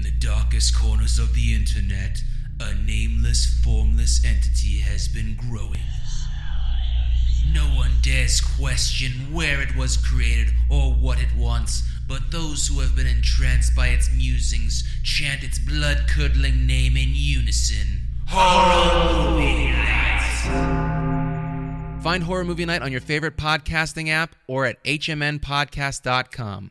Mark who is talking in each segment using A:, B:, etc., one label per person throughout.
A: In the darkest corners of the internet, a nameless, formless entity has been growing. No one dares question where it was created or what it wants, but those who have been entranced by its musings chant its blood curdling name in unison. Horror Movie Night!
B: Find Horror Movie Night on your favorite podcasting app or at hmnpodcast.com.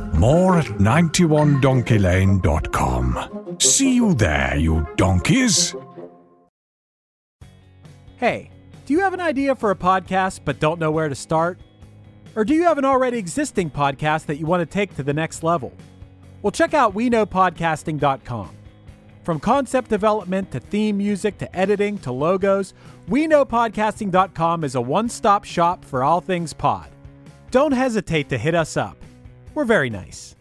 C: More at 91donkeylane.com. See you there, you donkeys.
D: Hey, do you have an idea for a podcast but don't know where to start? Or do you have an already existing podcast that you want to take to the next level? Well, check out WeKnowPodcasting.com. From concept development to theme music to editing to logos, WeKnowPodcasting.com is a one stop shop for all things pod. Don't hesitate to hit us up. We're very nice.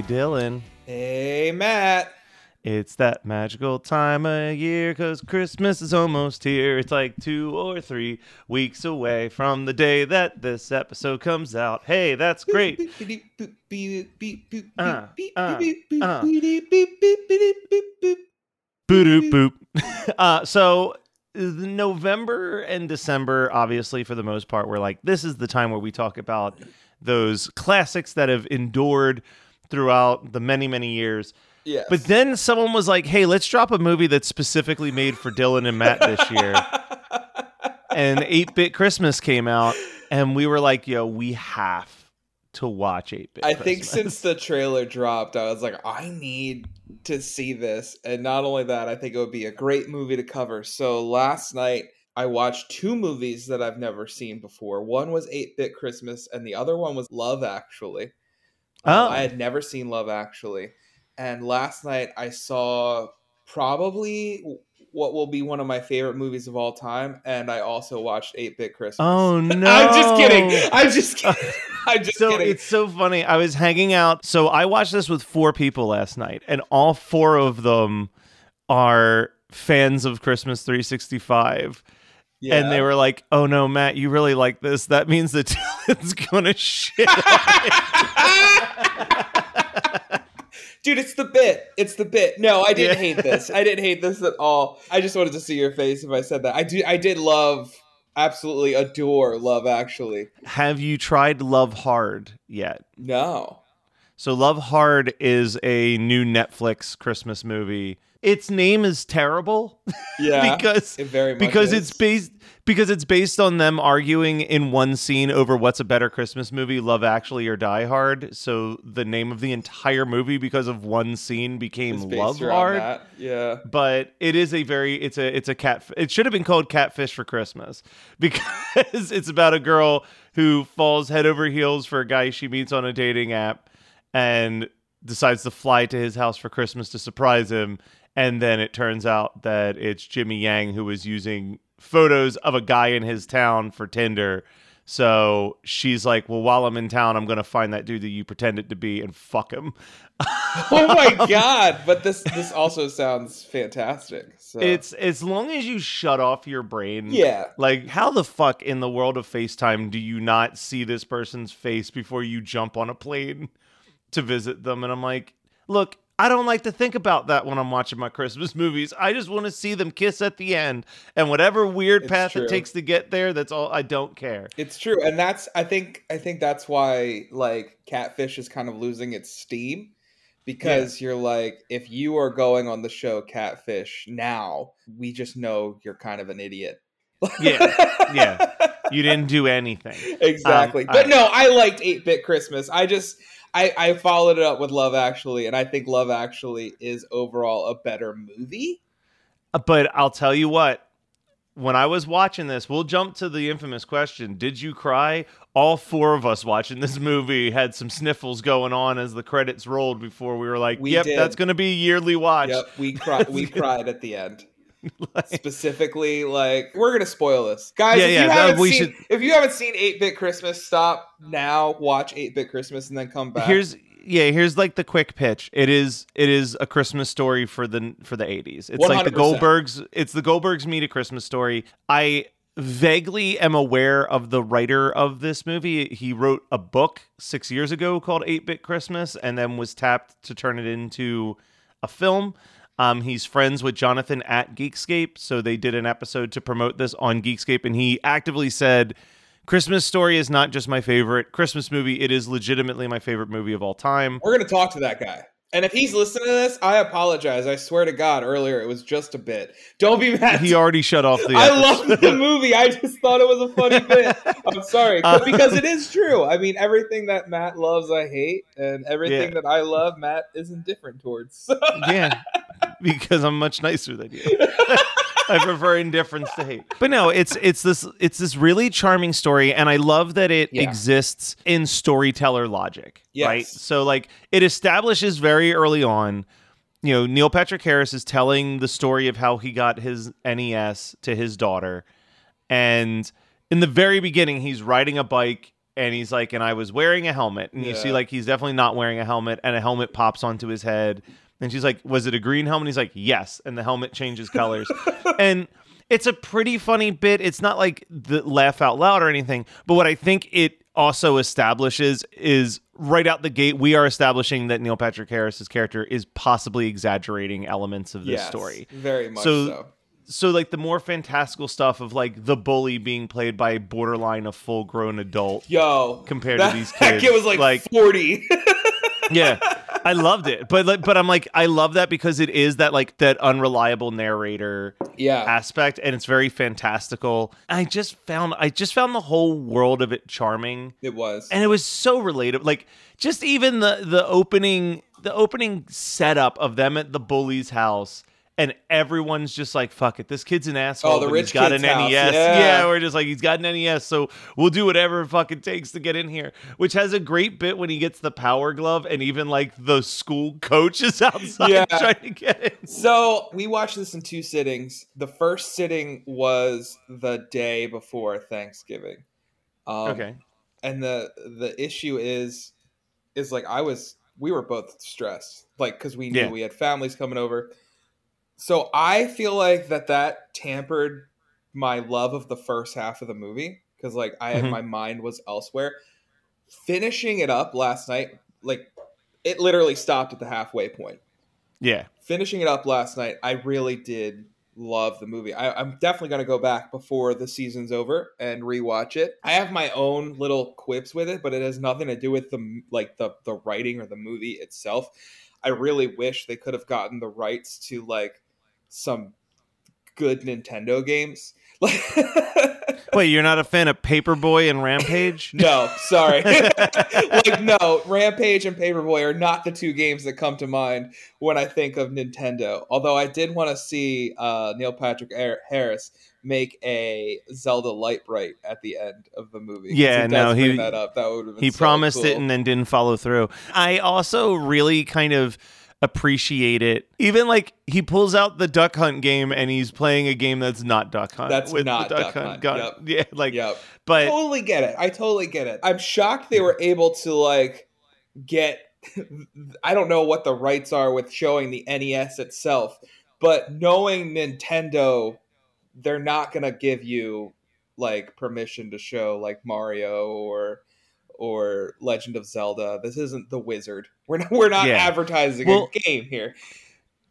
E: Hey, Dylan.
F: Hey, Matt.
E: It's that magical time of year because Christmas is almost here. It's like two or three weeks away from the day that this episode comes out. Hey, that's great. Uh, uh, uh. Boop boop. Uh, so November and December, obviously, for the most part, we're like, this is the time where we talk about those classics that have endured throughout the many, many years.
F: Yes.
E: But then someone was like, hey, let's drop a movie that's specifically made for Dylan and Matt this year. and 8 Bit Christmas came out, and we were like, yo, we have to watch 8 Bit Christmas.
F: I think since the trailer dropped, I was like, I need to see this. And not only that, I think it would be a great movie to cover. So last night, I watched two movies that I've never seen before. One was 8 Bit Christmas, and the other one was Love Actually.
E: Oh.
F: Um, I had never seen Love Actually. And last night, I saw probably what will be one of my favorite movies of all time. And I also watched 8 Bit Christmas.
E: Oh, no.
F: I'm just kidding. I'm just kidding. I'm just
E: so
F: kidding.
E: it's so funny. I was hanging out. So I watched this with four people last night, and all four of them are fans of Christmas 365. And they were like, "Oh no, Matt, you really like this? That means that Dylan's gonna shit."
F: Dude, it's the bit. It's the bit. No, I didn't
E: Yeah.
F: hate this. I didn't hate this at all. I just wanted to see your face if I said that. I do. I did love, absolutely adore Love Actually.
E: Have you tried Love Hard yet?
F: No.
E: So Love Hard is a new Netflix Christmas movie. Its name is terrible.
F: Yeah,
E: because
F: it very much
E: because
F: is.
E: it's based because it's based on them arguing in one scene over what's a better Christmas movie, Love Actually or Die Hard. So the name of the entire movie because of one scene became Love Hard.
F: that. Yeah.
E: But it is a very it's a it's a cat it should have been called Catfish for Christmas because it's about a girl who falls head over heels for a guy she meets on a dating app and decides to fly to his house for Christmas to surprise him and then it turns out that it's Jimmy Yang who was using photos of a guy in his town for Tinder. So she's like, "Well, while I'm in town, I'm gonna find that dude that you pretended to be and fuck him."
F: Oh my god! But this this also sounds fantastic. So
E: It's as long as you shut off your brain.
F: Yeah.
E: Like, how the fuck in the world of FaceTime do you not see this person's face before you jump on a plane to visit them? And I'm like, look, I don't like to think about that when I'm watching my Christmas movies. I just want to see them kiss at the end, and whatever weird
F: It's
E: path
F: true.
E: it takes to get there, that's all. I don't care.
F: It's true, and that's I think I think that's why like Catfish is kind of losing its steam because you're like if you are going on the show Catfish now, we just know you're kind of an idiot.
E: Yeah, yeah. You didn't do anything.
F: exactly.
E: Um,
F: but
E: I-
F: no, I liked 8-Bit Christmas. I just I I followed it up with Love Actually and I think Love Actually is overall a better movie.
E: Uh, but I'll tell you what. When I was watching this, we'll jump to the infamous question: Did you cry? All four of us watching this movie had some sniffles going on as the credits rolled before we were like,
F: We
E: "Yep,
F: did.
E: that's going to be a yearly watch."
F: Yep, we cried we cried at the end. Specifically, like we're gonna spoil this, guys.
E: Yeah,
F: if
E: yeah,
F: you haven't
E: we
F: seen,
E: should-
F: if you haven't seen Eight Bit Christmas, stop now. Watch Eight Bit Christmas and then come back.
E: Here's yeah, here's like the quick pitch. It is it is a Christmas story for the for the 80s. It's like the Goldbergs. It's the Goldbergs meet a Christmas story. I vaguely am aware of the writer of this movie. He wrote a book 6 years ago called 8-Bit Christmas and then was tapped to turn it into a film. Um, he's friends with Jonathan at Geekscape, so they did an episode to promote this on Geekscape, and he actively said, "Christmas Story is not just my favorite Christmas movie; it is legitimately my favorite movie of all time."
F: we're gonna talk to that guy, and if he's listening to this, I apologize. I swear to God, earlier it was just a bit. Don't be mad.
E: He already shut off the.
F: I
E: episode.
F: love the movie. I just thought it was a funny bit. I'm sorry
E: Uh,
F: because it is true. I mean, everything that Matt loves, I hate, and everything
E: Yeah.
F: that I love, Matt is indifferent towards.
E: yeah, because I'm much nicer than you. I prefer indifference to hate. But no, it's it's this it's this really charming story, and I love that it
F: Yeah.
E: exists in storyteller logic.
F: Yes.
E: Right. So like it establishes very early on. You know, Neil Patrick Harris is telling the story of how he got his NES to his daughter. And in the very beginning, he's riding a bike and he's like, and I was wearing a helmet. And you see, like, he's definitely not wearing a helmet, and a helmet pops onto his head. And she's like, Was it a green helmet? He's like, Yes. And the helmet changes colors. and it's a pretty funny bit. It's not like the laugh out loud or anything, but what I think it also establishes is right out the gate, we are establishing that Neil Patrick Harris's character is possibly exaggerating elements of this
F: Yes,
E: story
F: very much
E: So-
F: so.
E: so like the more fantastical stuff of like the bully being played by borderline a full grown adult
F: Yo,
E: compared to
F: that,
E: these
F: that
E: kids
F: kid was like,
E: like
F: 40.
E: yeah i loved it but like but i'm like i love that because it is that like that unreliable narrator
F: yeah.
E: aspect and it's very fantastical i just found i just found the whole world of it charming
F: It was.
E: and it was so relatable like just even the the opening the opening setup of them at the bully's house and everyone's just like fuck it this kid's an asshole
F: Oh, the rich
E: he's got
F: kid's
E: an
F: house,
E: nes
F: yeah.
E: yeah we're just like he's got an nes so we'll do whatever it fucking takes to get in here which has a great bit when he gets the power glove and even like the school coach is outside
F: Yeah.
E: trying to get in
F: So we watched this in two sittings. The first sitting was the day before Thanksgiving. Um,
E: okay
F: And the the issue is, is like I was, we were both stressed, like because we knew
E: Yeah.
F: we had families coming over. So I feel like that that tampered my love of the first half of the movie because like I had
E: Mhm.
F: my mind was elsewhere. Finishing it up last night, like it literally stopped at the halfway point
E: yeah
F: finishing it up last night, I really did love the movie. I, I'm definitely going to go back before the season's over and rewatch it. I have my own little quips with it, but it has nothing to do with the like the the writing or the movie itself. I really wish they could have gotten the rights to like some good Nintendo games.
E: wait you're not a fan of paperboy and rampage
F: no, sorry. like no, Rampage and Paperboy are not the two games that come to mind when I think of Nintendo. Although I did want to see uh, Neil Patrick Harris make a Zelda Lite-Brite at the end of the movie.
E: Yeah,
F: he
E: no, he-
F: that up. That would have
E: he
F: so
E: promised it and then didn't follow through. I also really kind of appreciate it. Even like he pulls out the Duck Hunt game and he's playing a game that's not Duck Hunt.
F: That's not
E: the
F: Duck Hunt, yep.
E: Yeah, like
F: Yep.
E: but
F: totally get it. I totally get it. I'm shocked they were able to like get I don't know what the rights are with showing the NES itself, but knowing Nintendo, they're not going to give you like permission to show like Mario or or Legend of Zelda. This isn't the Wizard. We're not we're not
E: Yeah.
F: advertising
E: Well-
F: a game here.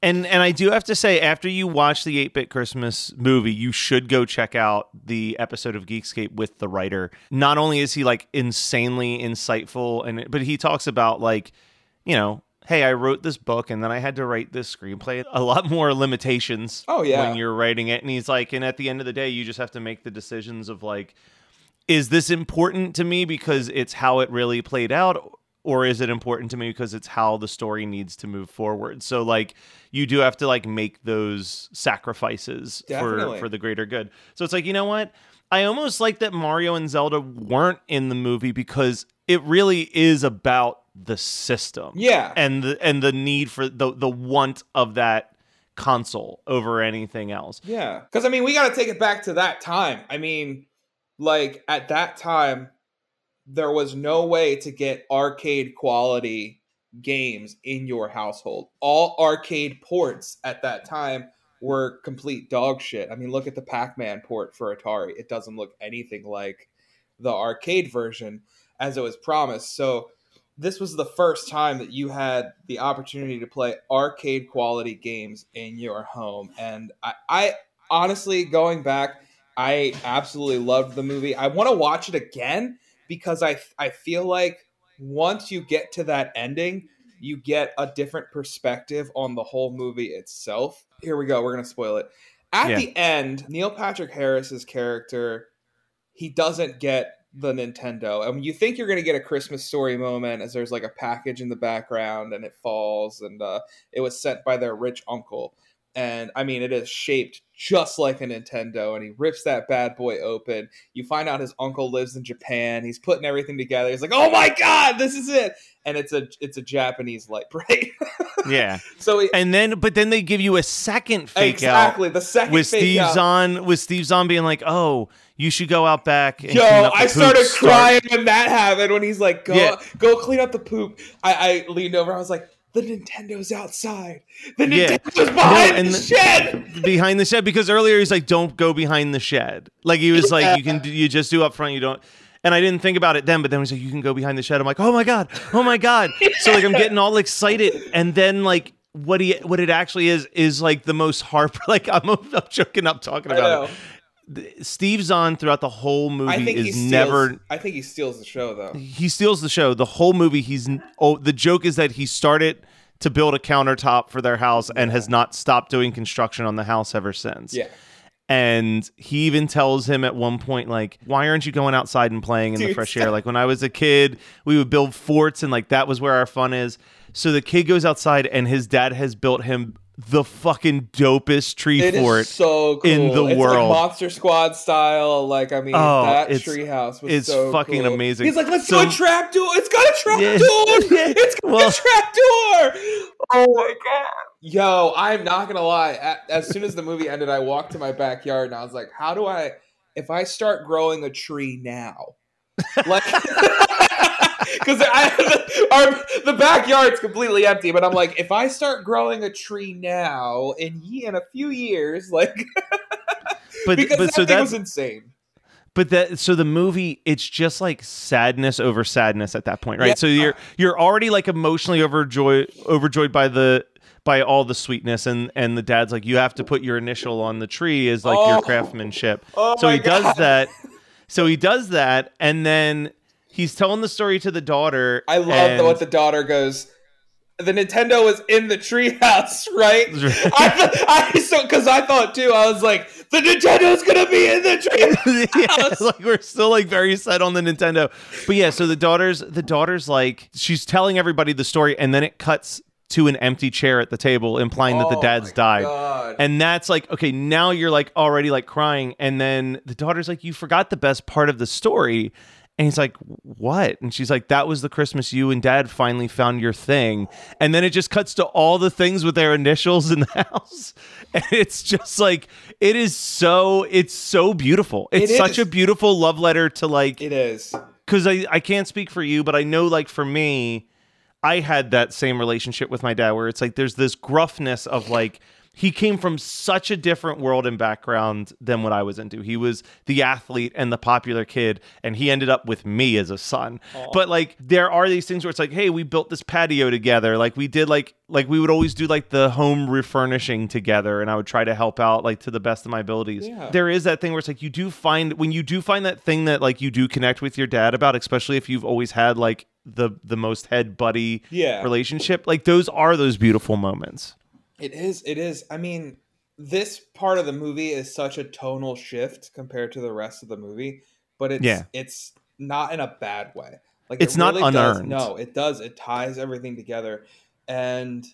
E: And and I do have to say, after you watch the 8 bit Christmas movie, you should go check out the episode of Geekscape with the writer. Not only is he like insanely insightful, and but he talks about like, you know, hey, I wrote this book and then I had to write this screenplay. A lot more limitations
F: Oh, yeah.
E: when you're writing it. And he's like, and at the end of the day, you just have to make the decisions of like, is this important to me because it's how it really played out? Or is it important to me because it's how the story needs to move forward? So like you do have to like make those sacrifices for for the greater good. So it's like, you know what? I almost like that Mario and Zelda weren't in the movie because it really is about the system.
F: Yeah.
E: And the and the need for the the want of that console over anything else.
F: Yeah. Because, I mean, we got to take it back to that time. I mean, like, at that time, there was no way to get arcade quality games in your household. All arcade ports at that time were complete dog shit. I mean, look at the Pac Man port for Atari. It doesn't look anything like the arcade version as it was promised. So, this was the first time that you had the opportunity to play arcade quality games in your home. And I, I honestly, going back, I absolutely loved the movie. I want to watch it again because I, I feel like once you get to that ending, you get a different perspective on the whole movie itself. Here we go. We're going to spoil it. At
E: Yeah.
F: the end, Neil Patrick Harris's character, he doesn't get the Nintendo. I mean, you think you're going to get a Christmas story moment as there's like a package in the background and it falls and uh, it was sent by their rich uncle. And I mean, it is shaped just like a Nintendo. And he rips that bad boy open. You find out his uncle lives in Japan. He's putting everything together. He's like, "Oh my god, this is it!" And it's a it's a Japanese light break.
E: Yeah.
F: so it,
E: And then but then they give you a second fake out.
F: exactly
E: out
F: the second
E: with
F: fake
E: Steve
F: out.
E: Zahn with Steve Zahn being like, "Oh, you should go out back and
F: Yo,
E: clean up the
F: I started
E: start-
F: crying when that happened. When he's like, "Go,
E: Yeah.
F: go clean up the poop." I, I leaned over. I was like, "The Nintendo's outside. The
E: Yeah.
F: Nintendo's behind
E: and
F: the,
E: the-
F: shed."
E: behind the shed because earlier he's like, "Don't go behind the shed." Like he was like, "You can do, you just do up front. You don't." And I didn't think about it then, but then he's like, "You can go behind the shed." I'm like, "Oh my god, oh my god!" So like I'm getting all excited, and then like what he what it actually is is like the most harp. Like I'm, I'm choking up talking about it. Steve Zahn throughout the whole movie
F: I think he
E: is
F: steals,
E: never
F: I think he steals the show though.
E: he steals the show. The whole movie, he's oh, the joke is that he started to build a countertop for their house and has not stopped doing construction on the house ever since.
F: Yeah.
E: And he even tells him at one point, like, why aren't you going outside and playing in the
F: Dude,
E: fresh air? Like when I was a kid, we would build forts and like that was where our fun is. So the kid goes outside and his dad has built him the fucking dopest tree
F: It
E: fort.
F: so cool.
E: in the
F: it's
E: world.
F: like Monster Squad style. Like I mean,
E: Oh,
F: that treehouse was
E: it's
F: so
E: fucking
F: cool.
E: amazing.
F: He's like, "Let's
E: So-
F: do a trap door. It's got a trap
E: Yeah.
F: door.
E: Yeah.
F: It's got
E: Well-
F: a trap door." Oh my god. Yo, I'm not gonna lie. As soon as the movie ended, I walked to my backyard and I was like, "How do I? If I start growing a tree now, like." Because our the backyard's completely empty, but I'm like, if I start growing a tree now, in ye- in a few years, like
E: but
F: because
E: but
F: that
E: so that's
F: was insane.
E: But that so the movie it's just like sadness over sadness at that point, right?
F: Yeah.
E: So you're you're already like emotionally overjoyed overjoyed by the by all the sweetness and and the dad's like you have to put your initial on the tree as like your
F: Oh.
E: craftsmanship.
F: Oh
E: so he does that. So he does that and then he's telling the story to the daughter.
F: I love
E: and-
F: what the daughter goes. The Nintendo was in the treehouse, right? I, I so because I thought too. I was like, the Nintendo's gonna be in the treehouse.
E: yeah, like we're still like very set on the Nintendo. But yeah, so the daughter's the daughter's like she's telling everybody the story, and then it cuts to an empty chair at the table, implying that the
F: Oh
E: dad's died.
F: God.
E: And that's like, okay, now you're like already like crying, and then the daughter's like, You forgot the best part of the story. And he's like, What? And she's like, That was the Christmas you and dad finally found your thing. And then it just cuts to all the things with their initials in the house. And it's just like, it is so, it's so beautiful. It's
F: It
E: such a beautiful love letter to like,
F: it is.
E: because I, I can't speak for you, but I know like for me, I had that same relationship with my dad where it's like there's this gruffness of like, he came from such a different world and background than what I was into. He was the athlete and the popular kid, and he ended up with me as a son. But like, there are these things where it's like, hey, we built this patio together. Like we did, like like we would always do like the home refurnishing together, and I would try to help out like to the best of my abilities.
F: Yeah.
E: There is that thing where it's like you do find when you do find that thing that like you do connect with your dad about, especially if you've always had like the the most head buddy
F: Yeah.
E: relationship. Like those are those beautiful moments.
F: It is. It is. I mean, this part of the movie is such a tonal shift compared to the rest of the movie, but it's
E: Yeah.
F: it's not in a bad way. Like
E: It's
F: it
E: not
F: really does-
E: unearned.
F: no, it does. It ties everything together, and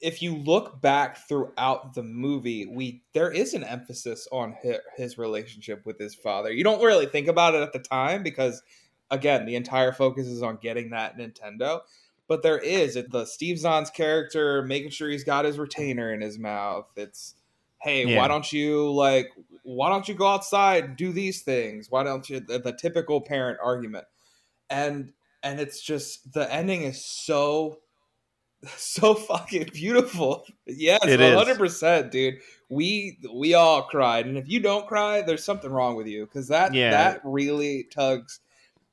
F: if you look back throughout the movie, we there is an emphasis on his, his relationship with his father. You don't really think about it at the time because, again, the entire focus is on getting that Nintendo. But there is it, the Steve Zahn's character making sure he's got his retainer in his mouth. It's hey,
E: Yeah.
F: why don't you like why don't you go outside and do these things? Why don't you the, the typical parent argument? And and it's just the ending is so so fucking beautiful. Yes,
E: It
F: hundred percent, dude. We we all cried, and if you don't cry, there's something wrong with you because that
E: Yeah.
F: that really tugs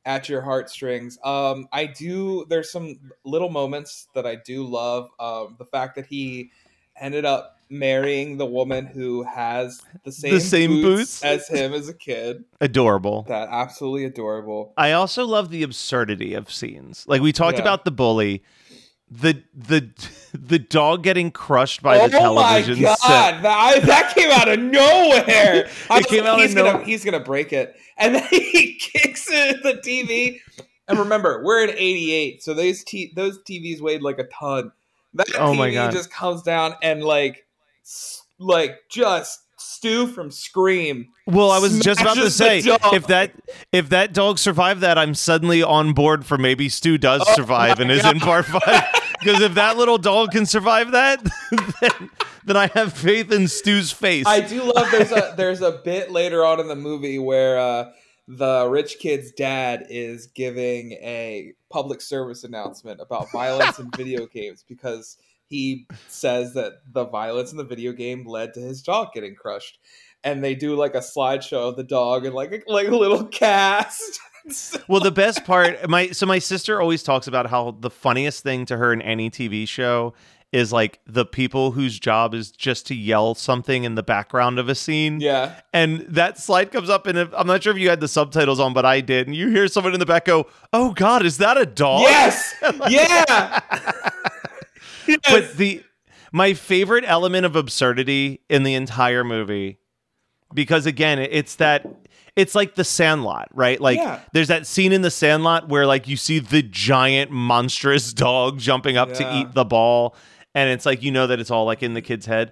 F: at your heartstrings. Um, I do. There's some little moments that I do love. Um, the fact that he ended up marrying the woman who has the same the
E: same
F: boots,
E: boots?
F: as him as a kid.
E: Adorable.
F: That absolutely adorable.
E: I also love the absurdity of scenes. Like we talked
F: Yeah.
E: about the bully, the the the dog getting crushed by the television.
F: oh my god,
E: set.
F: that, I- that came out of nowhere.
E: It came
F: like,
E: out of
F: he's gonna
E: nowhere.
F: he's gonna break it, and then he kicks it at the TV. And remember, we're in '88, so those t- those TVs weighed like a ton. That
E: Oh
F: TV
E: my God.
F: just comes down and like like just Stu from Scream.
E: Well, I was just about to say if that if that dog survived that, I'm suddenly on board for maybe Stu does
F: Oh
E: survive and is in part five. Because if that little dog can survive that, then, then I have faith in Stu's face.
F: I do love there's a there's a bit later on in the movie where uh, the rich kid's dad is giving a public service announcement about violence in video games because he says that the violence in the video game led to his dog getting crushed. And they do like a slideshow of the dog and like a, like a little cast.
E: Well, the best part, my so my sister always talks about how the funniest thing to her in any TV show is like the people whose job is just to yell something in the background of a scene.
F: yeah.
E: And that slide comes up, and if, I'm not sure if you had the subtitles on, but I did. And you hear someone in the back go, "Oh God, is that a dog?"
F: Yes. Yeah. Yes.
E: But the my favorite element of absurdity in the entire movie, because again, it's that it's like the Sandlot, right? Like
F: Yeah.
E: there's that scene in the Sandlot where like you see the giant monstrous dog jumping up to eat the ball, and it's like you know that it's all like in the kid's head.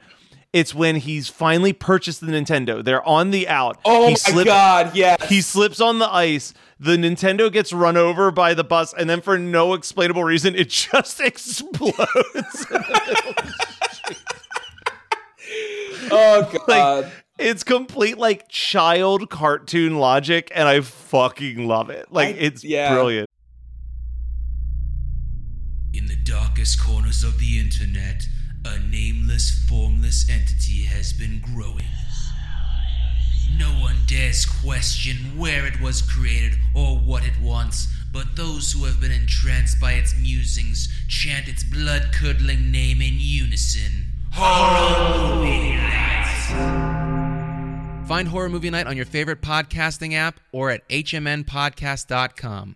E: It's when he's finally purchased the Nintendo. They're on the out.
F: oh
E: he
F: my
E: slipped-
F: god, yes.
E: he slips on the ice. The Nintendo gets run over by the bus, and then for no explainable reason, it just explodes.
F: oh god.
E: like it's complete like child cartoon logic, and I fucking love it. Like
F: I-
E: it's
F: yeah.
E: brilliant.
A: In the darkest corners of the internet, a nameless, formless entity has been growing. No one dares question where it was created or what it wants, but those who have been entranced by its musings chant its blood curdling name in unison. Horror Movie Night!
B: Find Horror Movie Night on your favorite podcasting app or at hmnpodcast.com.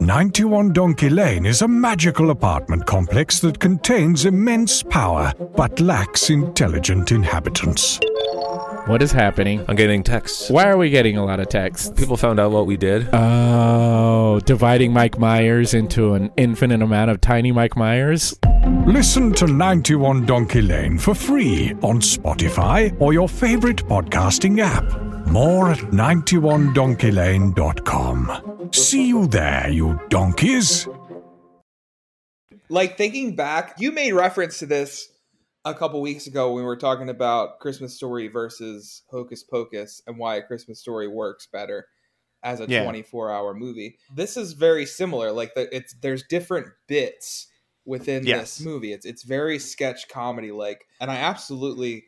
C: 91 Donkey Lane is a magical apartment complex that contains immense power but lacks intelligent inhabitants.
G: What is happening?
H: I'm getting texts.
G: Why are we getting a lot of texts?
H: People found out what we did.
G: Oh, dividing Mike Myers into an infinite amount of tiny Mike Myers?
C: Listen to 91 Donkey Lane for free on Spotify or your favorite podcasting app. More at 91donkeylane.com. See you there, you donkeys.
F: like thinking back, you made reference to this a couple weeks ago when we were talking about Christmas Story versus Hocus Pocus and why a Christmas Story works better as a
E: Yeah.
F: 24 hour movie. This is very similar. Like the, it's there's different bits within
E: Yes.
F: this movie. It's it's very sketch comedy like, and I absolutely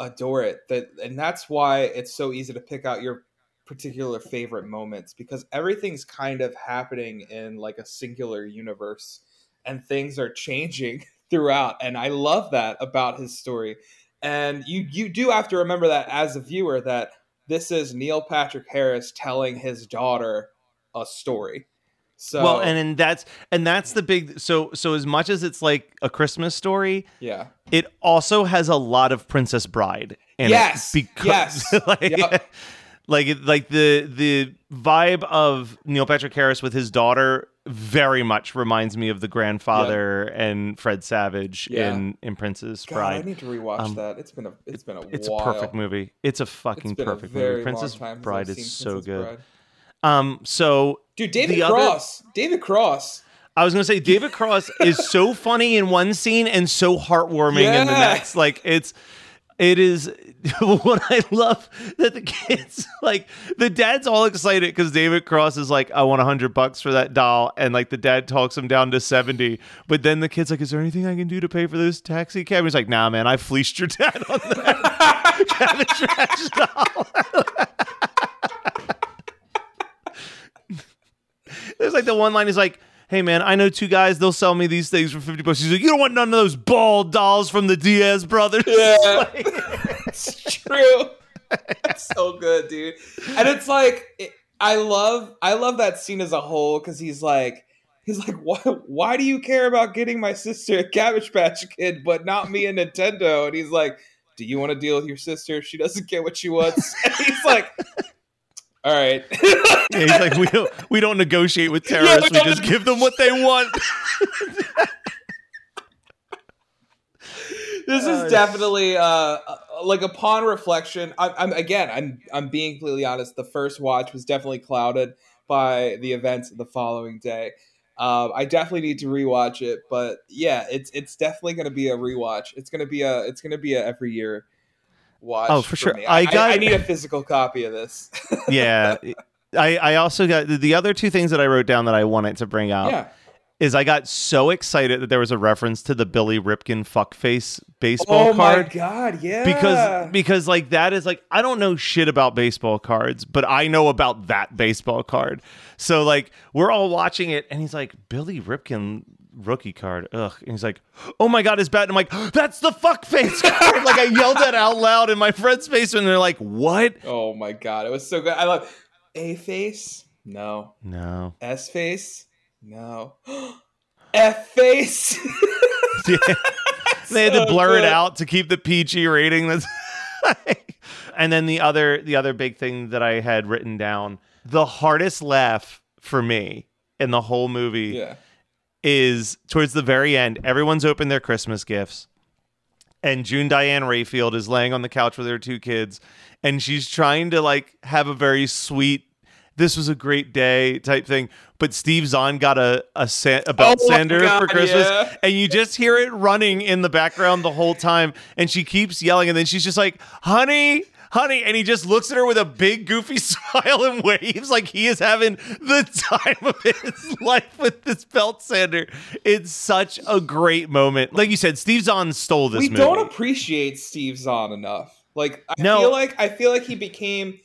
F: adore it. That and that's why it's so easy to pick out your particular favorite moments because everything's kind of happening in like a singular universe and things are changing throughout and I love that about his story. And you you do have to remember that as a viewer that this is Neil Patrick Harris telling his daughter a story. So
E: well, and, and that's and that's the big so so as much as it's like a Christmas story,
F: yeah.
E: it also has a lot of Princess Bride in
F: Yes,
E: it because
F: yes,
E: like,
F: yep.
E: like like the the vibe of Neil Patrick Harris with his daughter very much reminds me of the grandfather and Fred Savage
F: Yeah.
E: in in Princess
F: God,
E: Bride.
F: I need to rewatch
E: Um,
F: that. It's been a it's been a
E: It's
F: while.
E: a perfect movie. It's a fucking
F: It's
E: perfect movie. Princess Bride is
F: seen
E: so good.
F: Bride.
E: Um so
F: Dude, David
E: The other-
F: Cross. David Cross.
E: I was gonna say David Cross is so funny in one scene and so heartwarming in the next. Like it's it is what I love that the kids like the dad's all excited because David Cross is like, I want a hundred bucks for that doll, and like the dad talks him down to seventy. But then the kid's like, Is there anything I can do to pay for this taxi cab? He's like, Nah, man, I fleeced your dad on that Cabbage Patch doll. There's like the one line is like, "Hey man, I know two guys. They'll sell me these things for fifty bucks." He's like, "You don't want none of those bald dolls from the Diaz brothers."
F: Yeah.
E: Like-
F: It's true. it's so good, dude. And it's like it, I love I love that scene as a whole because he's like he's like why why do you care about getting my sister a Cabbage Patch Kid but not me a Nintendo? And he's like, do you want to deal with your sister? if She doesn't get what she wants. And he's like, all right.
E: yeah, he's like, "We don't we don't negotiate with terrorists. we
F: don't
E: just give them what they want."
F: this is definitely uh, uh, like upon reflection I, i'm again i'm i'm being completely honest the first watch was definitely clouded by the events of the following day um, i definitely need to rewatch it but yeah it's it's definitely going to be a rewatch it's going to be a it's going to be a every year watch
E: Oh, for sure.
F: me.
E: I
F: I,
E: got-
F: I need a physical copy of this
E: yeah, I I also got the other two things that I wrote down that I wanted to bring out.
F: yeah
E: Is I got so excited that there was a reference to the Billy Ripken fuckface baseball card.
F: oh my god yeah
E: because because like that is like I don't know shit about baseball cards, but I know about that baseball card. So like we're all watching it, and he's like Billy Ripken rookie card. Ugh, and he's like, oh my god, his bat. And I'm like, that's the fuck face card. like I yelled that out loud in my friend's face, and they're like, what?
F: oh my god it was so good i love a face no
E: No.
F: S face? No. F face?
E: Yeah. they had to
F: So
E: blur it out to keep the PG rating. That's and then the other the other big thing that I had written down, the hardest laugh for me in the whole movie
F: yeah.
E: Is towards the very end. Everyone's opened their Christmas gifts. And June Diane Raphael is laying on the couch with her two kids, and she's trying to like have a very sweet, "This was a great day" type thing. But Steve Zahn got a a, sa- a belt
F: Oh
E: sander
F: God,
E: for Christmas,
F: yeah.
E: and you just hear it running in the background the whole time. And she keeps yelling, and then she's just like, "Honey." Honey, and he just looks at her with a big goofy smile and waves like he is having the time of his life with this belt sander. It's such a great moment. Like you said, Steve Zahn stole this
F: We
E: movie.
F: don't appreciate Steve Zahn enough. Like I
E: No.
F: feel like I feel like he became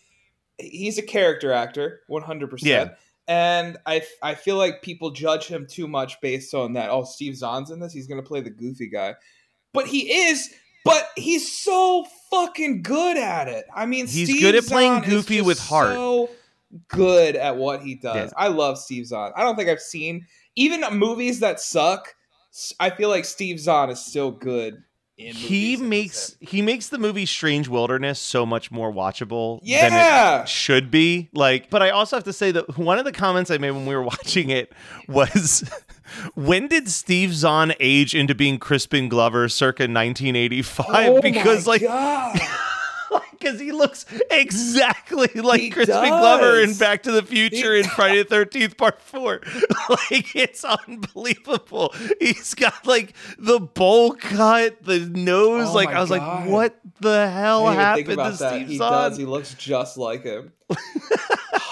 F: he's a character actor, 100%.
E: Yeah.
F: And I I feel like people judge him too much based on that. Oh, Steve Zahn's in this. He's going to play the goofy guy. But he is but he's so fucking good at it. I mean,
E: He's
F: Steve
E: good at playing
F: Zahn
E: goofy with heart.
F: So good at what he does.
E: Yeah.
F: I love Steve Zahn. I don't think I've seen even movies that suck. I feel like Steve Zahn is still good. In
E: he makes he makes the movie Strange Wilderness so much more watchable than
F: Yeah.
E: it should be. Like, but I also have to say that one of the comments I made when we were watching it was when did Steve Zahn age into being Crispin Glover circa 1985?
F: Oh
E: because
F: my
E: like because he looks exactly like
F: He
E: Crispin Glover in. Back to the Future
F: He
E: in Friday the Thirteenth Part Four. like it's unbelievable. He's got like the bowl cut, the nose.
F: Oh
E: like I was
F: God.
E: like, what the hell
F: I didn't even
E: happened to
F: that.
E: Steve
F: He
E: Zahn?
F: does. He looks just like him.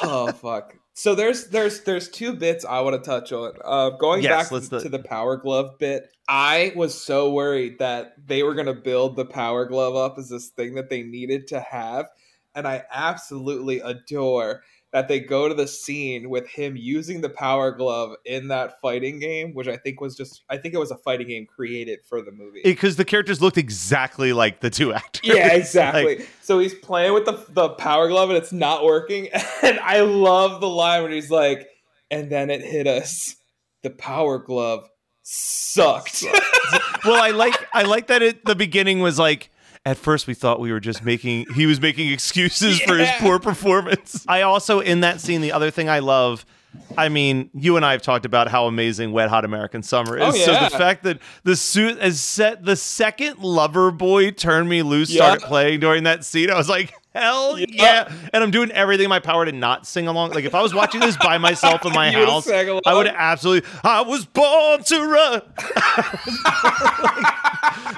F: oh fuck. So there's there's there's two bits I want to touch on. Uh, going
E: Yes,
F: back to, to the Power Glove bit, I was so worried that they were gonna build the Power Glove up as this thing that they needed to have, and I absolutely adore that they go to the scene with him using the Power Glove in that fighting game, which I think was just I think it was a fighting game created for the movie.
E: Because the characters looked exactly like the two actors.
F: Yeah, exactly.
E: Like,
F: so he's playing with the the power glove and it's not working. And I love the line when he's like, and then it hit us. The power glove sucked.
E: well, I like I like that at the beginning was like at first we thought we were just making he was making excuses for his poor performance. I also in that scene the other thing I love I mean, you and I have talked about how amazing Wet Hot American Summer is.
F: Oh,
E: So the fact that the suit as set the second Loverboy Turn Me Loose
F: Yeah.
E: started playing during that scene, I was like, hell
F: Yeah.
E: yeah. And I'm doing everything in my power to not sing along. Like if I was watching this by myself in my house. I would absolutely I was born to run.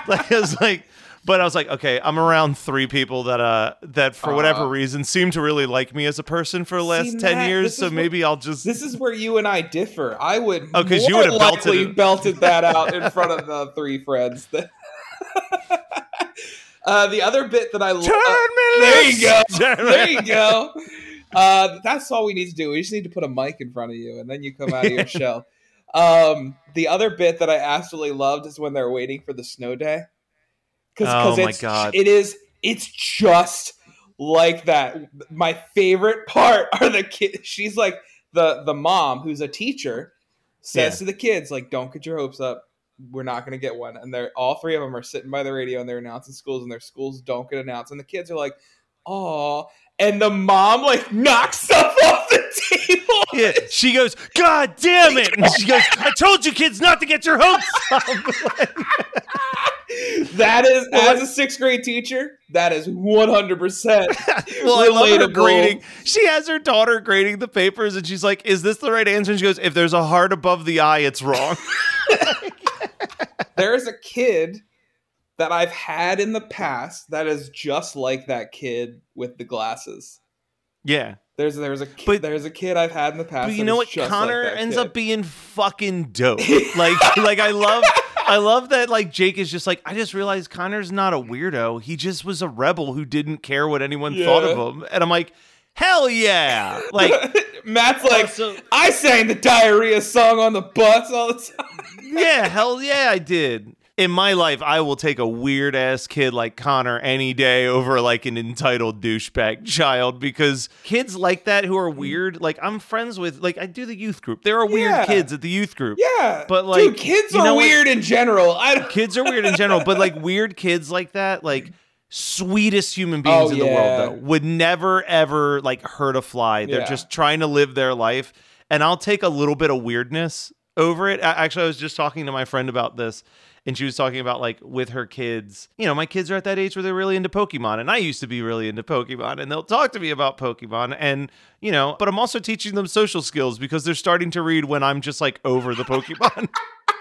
E: like I was like, but I was like, okay, I'm around three people that uh that for whatever
F: Uh.
E: reason seem to really like me as a person for the last
F: See,
E: ten
F: Matt,
E: years. So
F: what-
E: maybe I'll just
F: this is where you and I differ. I would
E: Oh, 'cause you would've belted it.
F: belted that out in front of the three friends. uh, the other bit that I love.
E: turn me
F: there you go.
E: Turn
F: There you go. Uh, that's all we need to do. We just need to put a mic in front of you, and then you come out of your shell. Um, the other bit that I absolutely loved is when they're waiting for the snow day.
E: Oh my
F: it's,
E: God.
F: It is. It's just like that. My favorite part are the kids. She's like the the mom who's a teacher says
E: Yeah.
F: to the kids like, "Don't get your hopes up. We're not going to get one." And they're all three of them are sitting by the radio and they're announcing schools, and their schools don't get announced, and the kids are like, "Oh." And the mom like knocks stuff off the table.
E: Yeah, she goes, God damn it! And she goes, I told you kids not to get your hopes up.
F: That is, as a sixth grade teacher, that is one hundred percent.
E: well, I love her grading. She has her daughter grading the papers, and she's like, "Is this the right answer?" And she goes, "If there's a heart above the eye, it's wrong."
F: There is a kid that I've had in the past that is just like that kid with the glasses.
E: yeah,
F: There's there's a kid,
E: But-
F: there's a kid I've had in the past.
E: but you know what? Connor
F: like
E: ends
F: kid.
E: up being fucking dope. like, like I love, I love that. Like Jake is just like, I just realized Connor's not a weirdo. He just was a rebel who didn't care what anyone thought of him, and I'm like, hell yeah! Like.
F: Matt's oh, like,
E: Also-
F: I sang the diarrhea song on the bus all the time.
E: yeah, hell yeah, I did. In my life, I will take a weird ass kid like Connor any day over like an entitled douchebag child because kids like that who are weird, like I'm friends with, like I do the youth group. There are weird
F: Yeah.
E: kids at the youth group.
F: Yeah,
E: But, like,
F: dude, kids are
E: what?
F: weird in general. I don't.
E: Kids are weird in general, but like weird kids like that, like sweetest human beings
F: Oh,
E: in the
F: yeah.
E: world, though, would never ever like hurt a fly. They're
F: Yeah.
E: just trying to live their life, and I'll take a little bit of weirdness over it. Actually, I was just talking to my friend about this. And she was talking about like with her kids, you know, my kids are at that age where they're really into Pokemon, and I used to be really into Pokemon, and they'll talk to me about Pokemon, and you know, but I'm also teaching them social skills because they're starting to read when I'm just like over the Pokemon.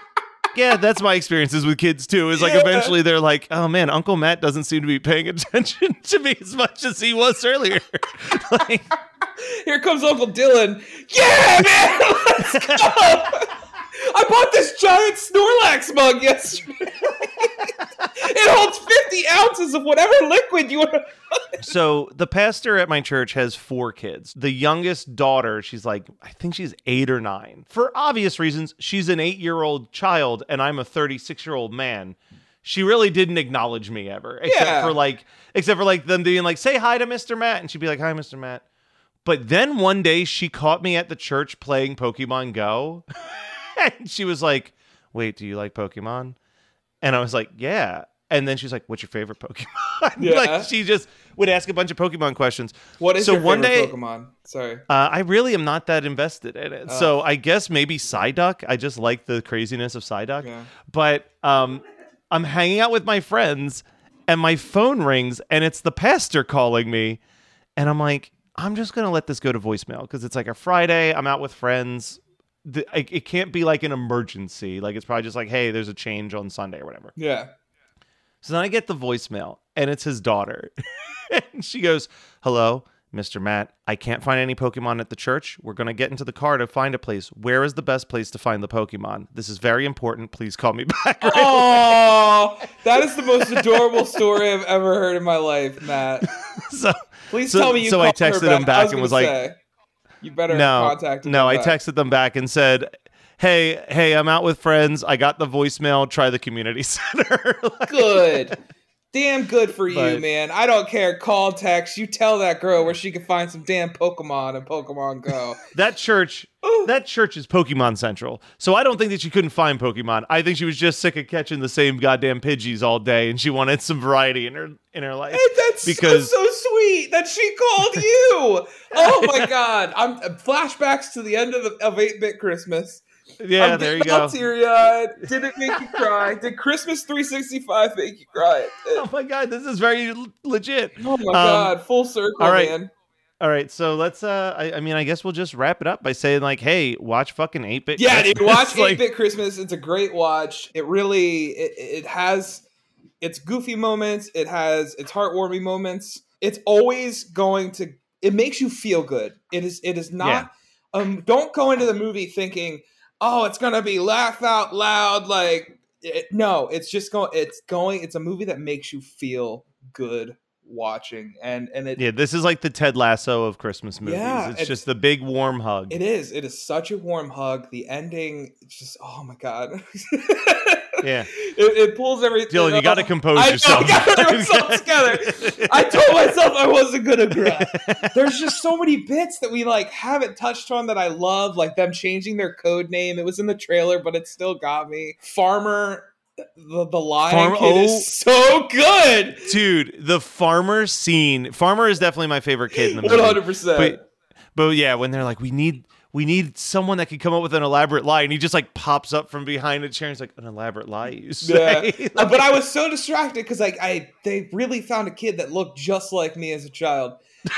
E: yeah, that's my experiences with kids too. Is like
F: Yeah.
E: eventually they're like, oh man, Uncle Matt doesn't seem to be paying attention to me as much as he was earlier. like,
F: Here comes Uncle Dylan. Yeah, man, let's go. I bought this giant Snorlax mug yesterday. it holds 50 ounces of whatever liquid you want to.
E: so the pastor at my church has four kids. The youngest daughter, she's like, I think she's eight or nine. For obvious reasons, she's an eight year old child, and I'm a 36 year old man. She really didn't acknowledge me ever, except
F: Yeah.
E: for like, except for like them being like, say hi to Mr. Matt, and she'd be like, hi, Mr. Matt. But then one day she caught me at the church playing Pokemon Go, and she was like, "Wait, do you like Pokemon?" And I was like, "Yeah." And then she's like, "What's your favorite Pokemon?"
F: Yeah.
E: like she just would ask a bunch of Pokemon questions.
F: What is
E: So
F: your
E: one
F: favorite
E: day-
F: Pokemon? Sorry.
E: Uh, I really am not that invested in it.
F: Oh.
E: So I guess maybe Psyduck. I just like the craziness of Psyduck.
F: Yeah.
E: But um, I'm hanging out with my friends, and my phone rings, and it's the pastor calling me, and I'm like, I'm just gonna let this go to voicemail because it's like a Friday. I'm out with friends. The, it, it can't be like an emergency. Like it's probably just like, hey, there's a change on Sunday or whatever.
F: Yeah.
E: So then I get the voicemail, and it's his daughter. and she goes, Hello. Mr. Matt, I can't find any Pokemon at the church. We're going to get into the car to find a place. Where is the best place to find the Pokemon? This is very important. Please call me back. right
F: Oh, that is the most adorable story I've ever heard in my life, Matt.
E: so,
F: Please
E: So-
F: tell me you
E: so I texted him back
F: I
E: and was like,
F: "You better
E: no,
F: contact."
E: no, I texted them back and said, "Hey, hey, I'm out with friends. I got the voicemail. Try the community center." Like-
F: Good. Damn good for you,
E: But-
F: man. I don't care. Call, text. You tell that girl where she can find some damn Pokemon and Pokemon Go.
E: that church, that church is Pokemon Central. So I don't think that she couldn't find Pokemon. I think she was just sick of catching the same goddamn Pidgeys all day, and she wanted some variety in her in her life.
F: Hey, that's
E: Because-
F: so, so sweet that she called you. oh my god! I'm uh, flashbacks to the end of the of eight bit Christmas.
E: Yeah,
F: I'm
E: there you go.
F: Teary eyed. Did it make you cry? Did Christmas 365 make you cry?
E: Oh my god, this is very legit.
F: Oh my god! Full circle,
E: all right.
F: man.
E: All right, so let's. uh I, I mean, I guess we'll just wrap it up by saying like, hey, watch fucking eight bit.
F: Yeah, dude, watch Eight Bit Christmas. It's a great watch. It really it, it has its goofy moments. It has its heartwarming moments. It's always going to. It makes you feel good. It is. It is not. Um. Don't go into the movie thinking, oh, it's gonna be laugh out loud. Like it, no, it's just going. It's going. It's a movie that makes you feel good watching, and and it
E: Yeah, this is like the Ted Lasso of Christmas movies.
F: Yeah,
E: it's,
F: it's-
E: just the big warm hug.
F: It is. It is such a warm hug. The ending, just oh my god.
E: Yeah.
F: It, it pulls everything.
E: Dylan, you got to compose
F: I
E: yourself.
F: I gotta myself together. I told myself I wasn't gonna cry. There's just so many bits that we like haven't touched on that I love, like them changing their code name. It was in the trailer, but it still got me. Farmer, the the lion
E: Farm-
F: kid
E: oh.
F: is so good.
E: Dude, the farmer scene. Farmer is definitely my favorite kid in the movie.
F: One hundred percent.
E: But, but yeah, when they're like, we need we need someone that can come up with an elaborate lie, and he just like pops up from behind a chair. and He's like, an elaborate lie, you say?
F: Yeah, Uh, but I was so distracted because like I they really found a kid that looked just like me as a child.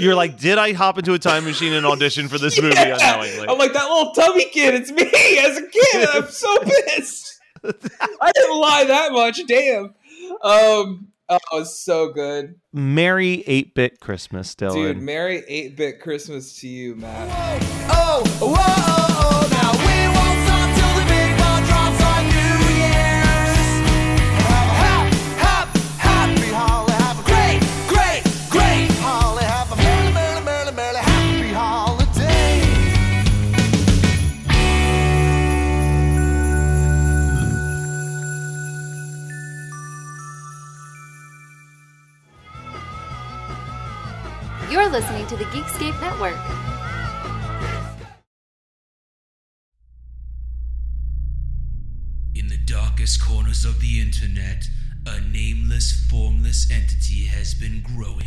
E: You're like, did I hop into a time machine and audition for this movie
F: Yeah.
E: unknowingly?
F: I'm like that little tubby kid. It's me as a kid. I'm so pissed. I didn't lie that much. Damn. Um. Oh, it was so good,
E: Merry 8 bit Christmas, Dylan.
F: dude. Merry eight bit Christmas to you, Matt.
I: Oh, whoa, oh, oh,
J: listening to the Geekscape Network.
A: In the darkest corners of the internet, a nameless, formless entity has been growing.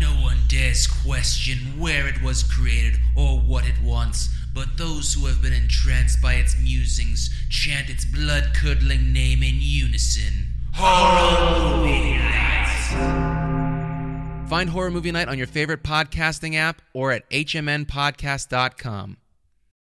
A: No one dares question where it was created or what it wants, but those who have been entranced by its musings chant its blood curdling name in unison. Horror Movie Night!
B: Find Horror Movie Night on your favorite podcasting app or at hmnpodcast.com.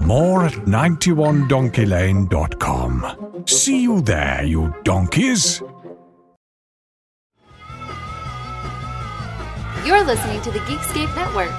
C: More at 91donkeylane.com. See you there, you donkeys.
J: You're listening to the Geekscape Network.